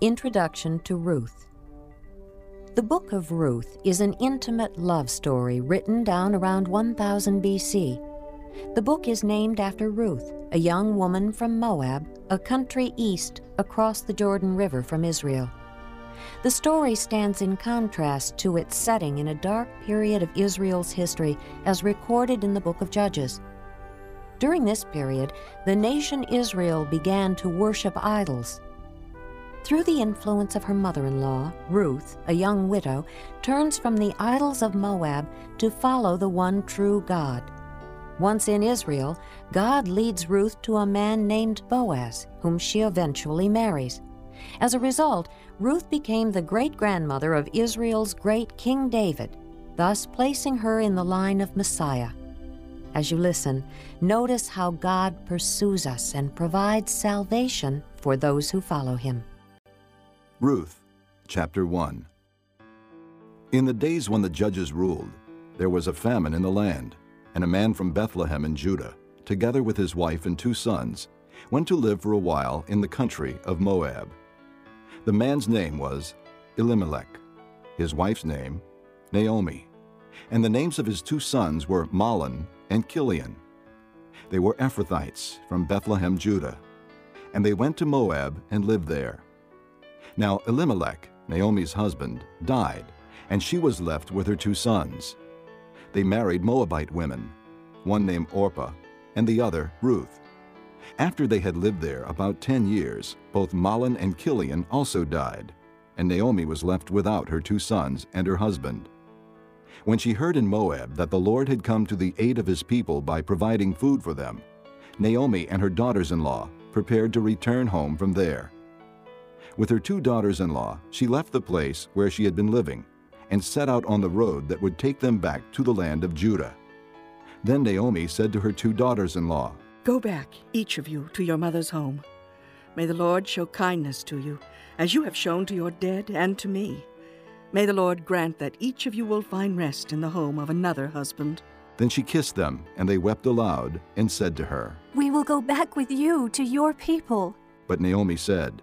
Introduction to Ruth. The book of Ruth is an intimate love story written down around 1000 BC. The book is named after Ruth, a young woman from Moab, a country east across the Jordan River from Israel. The story stands in contrast to its setting in a dark period of Israel's history as recorded in the book of Judges. During this period, the nation Israel began to worship idols. Through the influence of her mother in law, Ruth, a young widow, turns from the idols of Moab to follow the one true God. Once in Israel, God leads Ruth to a man named Boaz, whom she eventually marries. As a result, Ruth became the great grandmother of Israel's great King David, thus placing her in the line of Messiah. As you listen, notice how God pursues us and provides salvation for those who follow him. Ruth, chapter 1. In the days when the judges ruled, there was a famine in the land, and a man from Bethlehem in Judah, together with his wife and two sons, went to live for a while in the country of Moab. The man's name was Elimelech, his wife's name, Naomi, and the names of his two sons were Mahlon and Kilion. They were Ephrathites from Bethlehem, Judah, and they went to Moab and lived there. Now Elimelech, Naomi's husband, died, and she was left with her two sons. They married Moabite women, one named Orpah and the other Ruth. After they had lived there about ten years, both Mahlon and Kilion also died, and Naomi was left without her two sons and her husband. When she heard in Moab that the Lord had come to the aid of his people by providing food for them, Naomi and her daughters in law prepared to return home from there. With her two daughters in law, she left the place where she had been living and set out on the road that would take them back to the land of Judah. Then Naomi said to her two daughters in law, Go back, each of you, to your mother's home. May the Lord show kindness to you, as you have shown to your dead and to me. May the Lord grant that each of you will find rest in the home of another husband. Then she kissed them, and they wept aloud, and said to her, We will go back with you to your people. But Naomi said,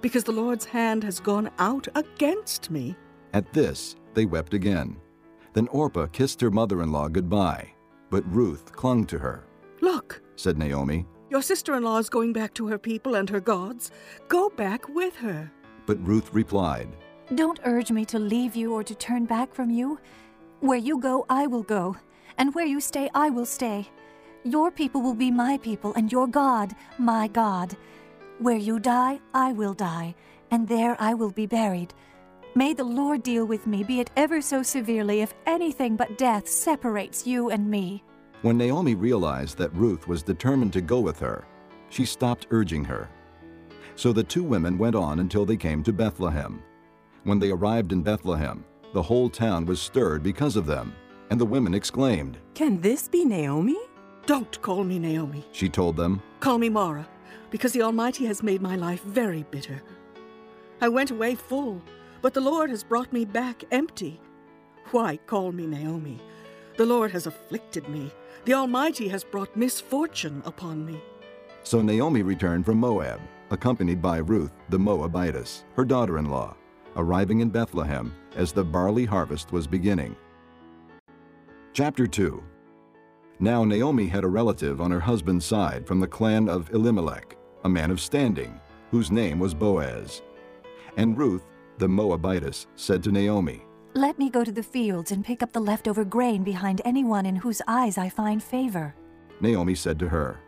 because the Lord's hand has gone out against me. At this, they wept again. Then Orpah kissed her mother in law goodbye, but Ruth clung to her. Look, Said Naomi, your sister in law is going back to her people and her gods. Go back with her. but Ruth replied, Don't urge me to leave you or to turn back from you. Where you go, I will go, and where you stay, I will stay. Your people will be my people, and your God, my God. Where you die, I will die, and there I will be buried. May the Lord deal with me, be it ever so severely, if anything but death separates you and me. When Naomi realized that Ruth was determined to go with her, she stopped urging her. So the two women went on until they came to Bethlehem. When they arrived in Bethlehem, the whole town was stirred because of them, and the women exclaimed. Can this be Naomi? Don't call me Naomi. She told them, Call me Mara, because the Almighty has made my life very bitter. I went away full, but the Lord has brought me back empty. Why call me Naomi? The Lord has afflicted me. The Almighty has brought misfortune upon me. So Naomi returned from Moab, accompanied by Ruth the Moabitess, her daughter in law, arriving in Bethlehem as the barley harvest was beginning. Chapter 2 Now Naomi had a relative on her husband's side from the clan of Elimelech, a man of standing, whose name was Boaz. And Ruth, the Moabitess, said to Naomi, Let me go to the fields and pick up the leftover grain behind anyone in whose eyes I find favor. Naomi said to her.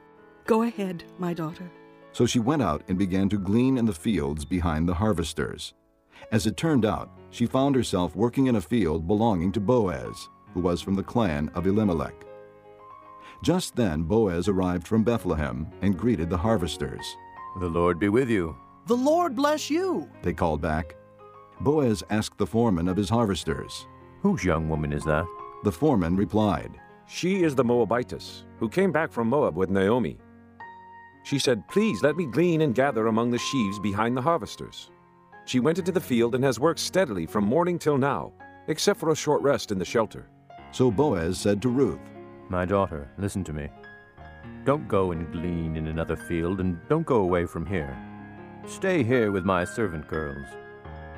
Go ahead, my daughter. So she went out and began to glean in the fields behind the harvesters. As it turned out, she found herself working in a field belonging to Boaz, who was from the clan of Elimelech. Just then Boaz arrived from Bethlehem and greeted the harvesters. The Lord be with you. The Lord bless you. They called back. Boaz asked the foreman of his harvesters. Whose young woman is that? The foreman replied, She is the Moabitess, who came back from Moab with Naomi. She said, Please let me glean and gather among the sheaves behind the harvesters. She went into the field and has worked steadily from morning till now, except for a short rest in the shelter. So Boaz said to Ruth, My daughter, listen to me. Don't go and glean in another field, and don't go away from here. Stay here with my servant girls.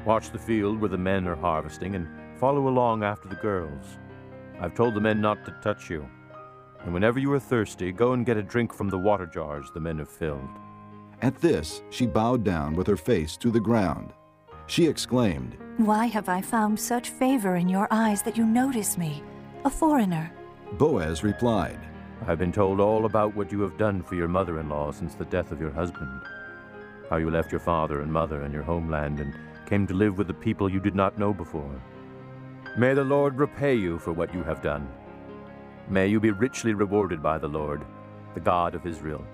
Watch the field where the men are harvesting, and follow along after the girls. I've told the men not to touch you. And whenever you are thirsty, go and get a drink from the water jars the men have filled. At this, she bowed down with her face to the ground. She exclaimed, Why have I found such favor in your eyes that you notice me, a foreigner? Boaz replied, I've been told all about what you have done for your mother in law since the death of your husband. How you left your father and mother and your homeland and came to live with the people you did not know before. May the Lord repay you for what you have done. May you be richly rewarded by the Lord, the God of Israel,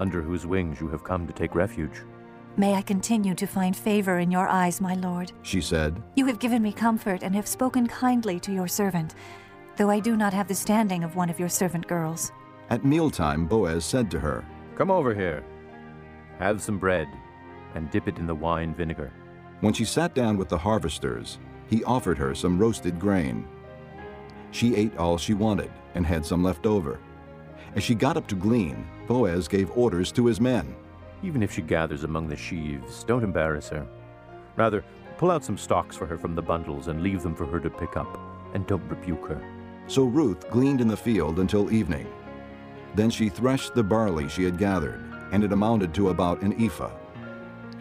under whose wings you have come to take refuge. May I continue to find favor in your eyes, my lord. She said, You have given me comfort and have spoken kindly to your servant, though I do not have the standing of one of your servant girls. At mealtime, Boaz said to her, Come over here. Have some bread and dip it in the wine vinegar. When she sat down with the harvesters, he offered her some roasted grain. She ate all she wanted and had some left over. As she got up to glean, Boaz gave orders to his men. Even if she gathers among the sheaves, don't embarrass her. Rather, pull out some stalks for her from the bundles and leave them for her to pick up, and don't rebuke her. So Ruth gleaned in the field until evening. Then she threshed the barley she had gathered, and it amounted to about an ephah.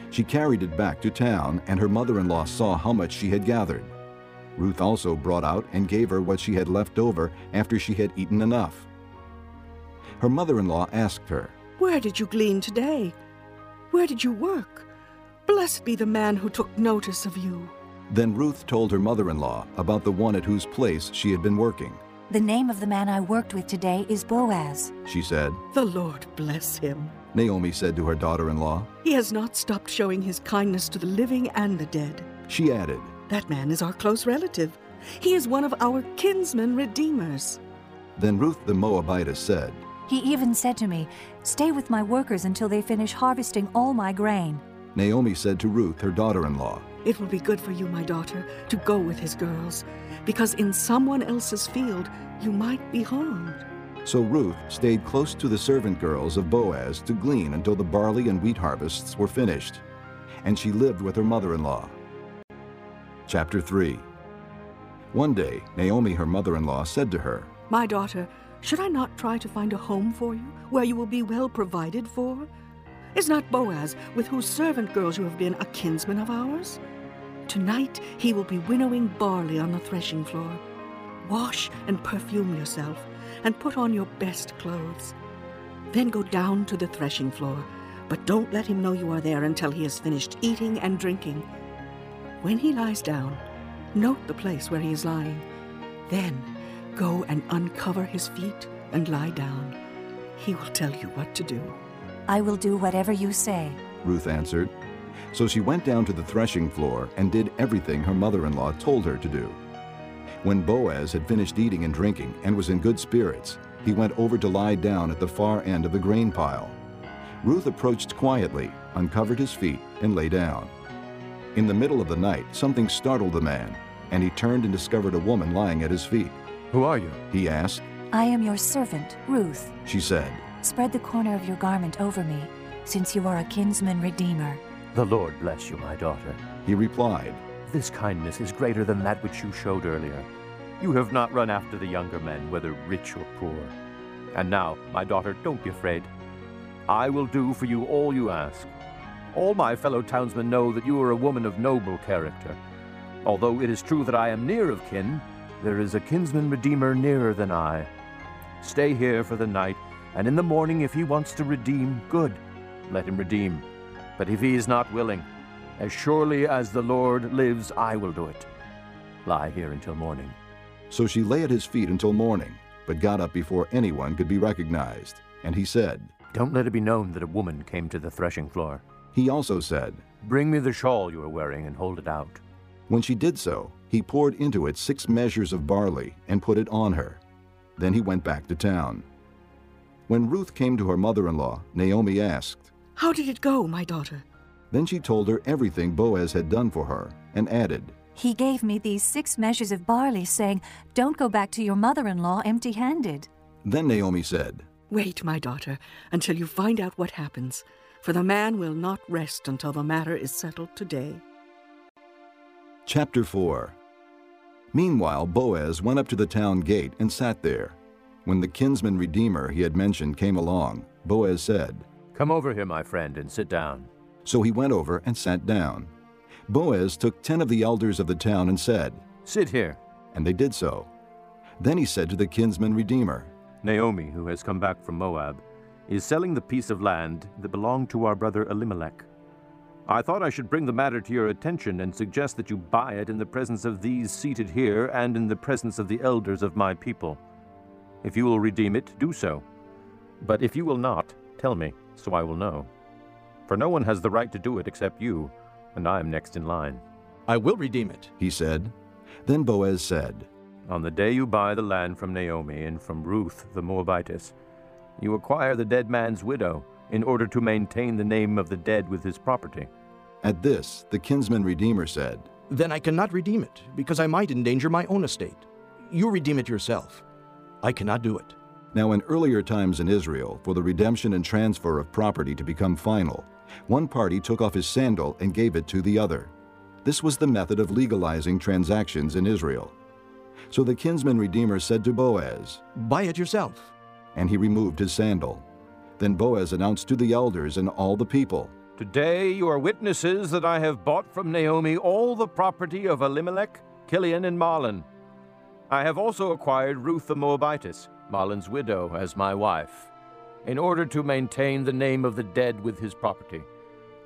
She carried it back to town, and her mother in law saw how much she had gathered. Ruth also brought out and gave her what she had left over after she had eaten enough. Her mother in law asked her, Where did you glean today? Where did you work? Blessed be the man who took notice of you. Then Ruth told her mother in law about the one at whose place she had been working. The name of the man I worked with today is Boaz. She said, The Lord bless him. Naomi said to her daughter in law. He has not stopped showing his kindness to the living and the dead. She added, That man is our close relative. He is one of our kinsman redeemers. Then Ruth the Moabitess said, He even said to me, Stay with my workers until they finish harvesting all my grain. Naomi said to Ruth, her daughter in law, It will be good for you, my daughter, to go with his girls, because in someone else's field you might be harmed. So Ruth stayed close to the servant girls of Boaz to glean until the barley and wheat harvests were finished, and she lived with her mother in law. Chapter 3 One day, Naomi, her mother in law, said to her, My daughter, should I not try to find a home for you, where you will be well provided for? Is not Boaz, with whose servant girls you have been, a kinsman of ours? Tonight he will be winnowing barley on the threshing floor. Wash and perfume yourself, and put on your best clothes. Then go down to the threshing floor, but don't let him know you are there until he has finished eating and drinking. When he lies down, note the place where he is lying. Then go and uncover his feet and lie down. He will tell you what to do. I will do whatever you say. Ruth answered. So she went down to the threshing floor and did everything her mother in law told her to do. When Boaz had finished eating and drinking and was in good spirits, he went over to lie down at the far end of the grain pile. Ruth approached quietly, uncovered his feet, and lay down. In the middle of the night, something startled the man, and he turned and discovered a woman lying at his feet. Who are you? He asked. I am your servant, Ruth. She said, Spread the corner of your garment over me, since you are a kinsman redeemer. The Lord bless you, my daughter. He replied, This kindness is greater than that which you showed earlier. You have not run after the younger men, whether rich or poor. And now, my daughter, don't be afraid. I will do for you all you ask. All my fellow townsmen know that you are a woman of noble character. Although it is true that I am near of kin, there is a kinsman redeemer nearer than I. Stay here for the night, and in the morning, if he wants to redeem, good, let him redeem. But if he is not willing, as surely as the Lord lives, I will do it. Lie here until morning. So she lay at his feet until morning, but got up before anyone could be recognized. And he said, Don't let it be known that a woman came to the threshing floor. He also said, Bring me the shawl you are wearing and hold it out. When she did so, he poured into it six measures of barley and put it on her. Then he went back to town. When Ruth came to her mother in law, Naomi asked, How did it go, my daughter? Then she told her everything Boaz had done for her and added, He gave me these six measures of barley, saying, Don't go back to your mother in law empty handed. Then Naomi said, Wait, my daughter, until you find out what happens, for the man will not rest until the matter is settled today. Chapter 4 Meanwhile, Boaz went up to the town gate and sat there. When the kinsman redeemer he had mentioned came along, Boaz said, Come over here, my friend, and sit down. So he went over and sat down. Boaz took ten of the elders of the town and said, Sit here. And they did so. Then he said to the kinsman redeemer, Naomi, who has come back from Moab, is selling the piece of land that belonged to our brother Elimelech. I thought I should bring the matter to your attention and suggest that you buy it in the presence of these seated here and in the presence of the elders of my people. If you will redeem it, do so. But if you will not, tell me, so I will know. For no one has the right to do it except you, and I am next in line. I will redeem it. he said. Then Boaz said, On the day you buy the land from Naomi and from Ruth the Moabitess, you acquire the dead man's widow in order to maintain the name of the dead with his property. At this, the kinsman redeemer said, Then I cannot redeem it, because I might endanger my own estate. You redeem it yourself. I cannot do it. Now, in earlier times in Israel, for the redemption and transfer of property to become final, one party took off his sandal and gave it to the other. This was the method of legalizing transactions in Israel. So the kinsman redeemer said to Boaz, Buy it yourself. and he removed his sandal. Then Boaz announced to the elders and all the people, Today you are witnesses that I have bought from Naomi all the property of Elimelech, Kilion, and Mahlon. I have also acquired Ruth the Moabitess, Mahlon's widow, as my wife, in order to maintain the name of the dead with his property,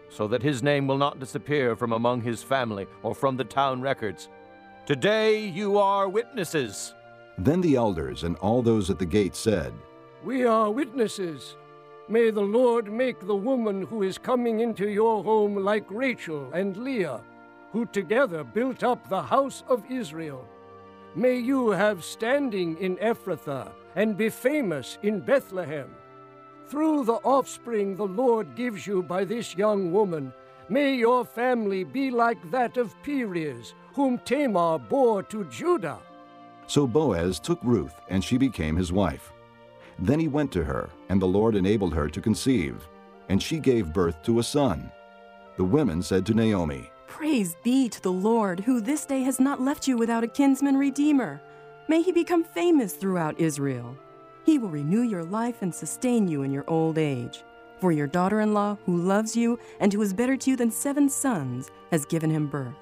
so that his name will not disappear from among his family or from the town records. Today you are witnesses. Then the elders and all those at the gate said, We are witnesses. May the Lord make the woman who is coming into your home like Rachel and Leah, who together built up the house of Israel. May you have standing in Ephrathah and be famous in Bethlehem. Through the offspring the Lord gives you by this young woman, may your family be like that of Perez, whom Tamar bore to Judah. So Boaz took Ruth, and she became his wife. Then he went to her, and the Lord enabled her to conceive, and she gave birth to a son. The women said to Naomi, Praise be to the Lord, who this day has not left you without a kinsman redeemer. May he become famous throughout Israel. He will renew your life and sustain you in your old age. For your daughter in law, who loves you and who is better to you than seven sons, has given him birth.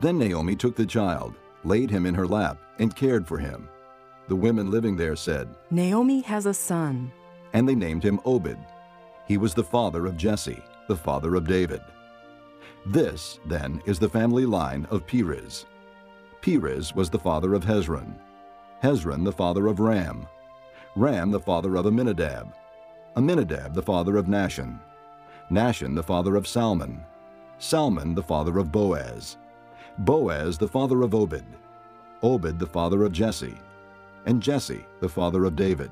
Then Naomi took the child, laid him in her lap, and cared for him. The women living there said, Naomi has a son. and they named him Obed. He was the father of Jesse, the father of David. This, then, is the family line of Perez. Perez was the father of Hezron, Hezron the father of Ram, Ram the father of Amminadab, Amminadab the father of Nahshon, Nahshon the father of Salmon, Salmon the father of Boaz, Boaz the father of Obed, Obed the father of Jesse, and Jesse the father of David.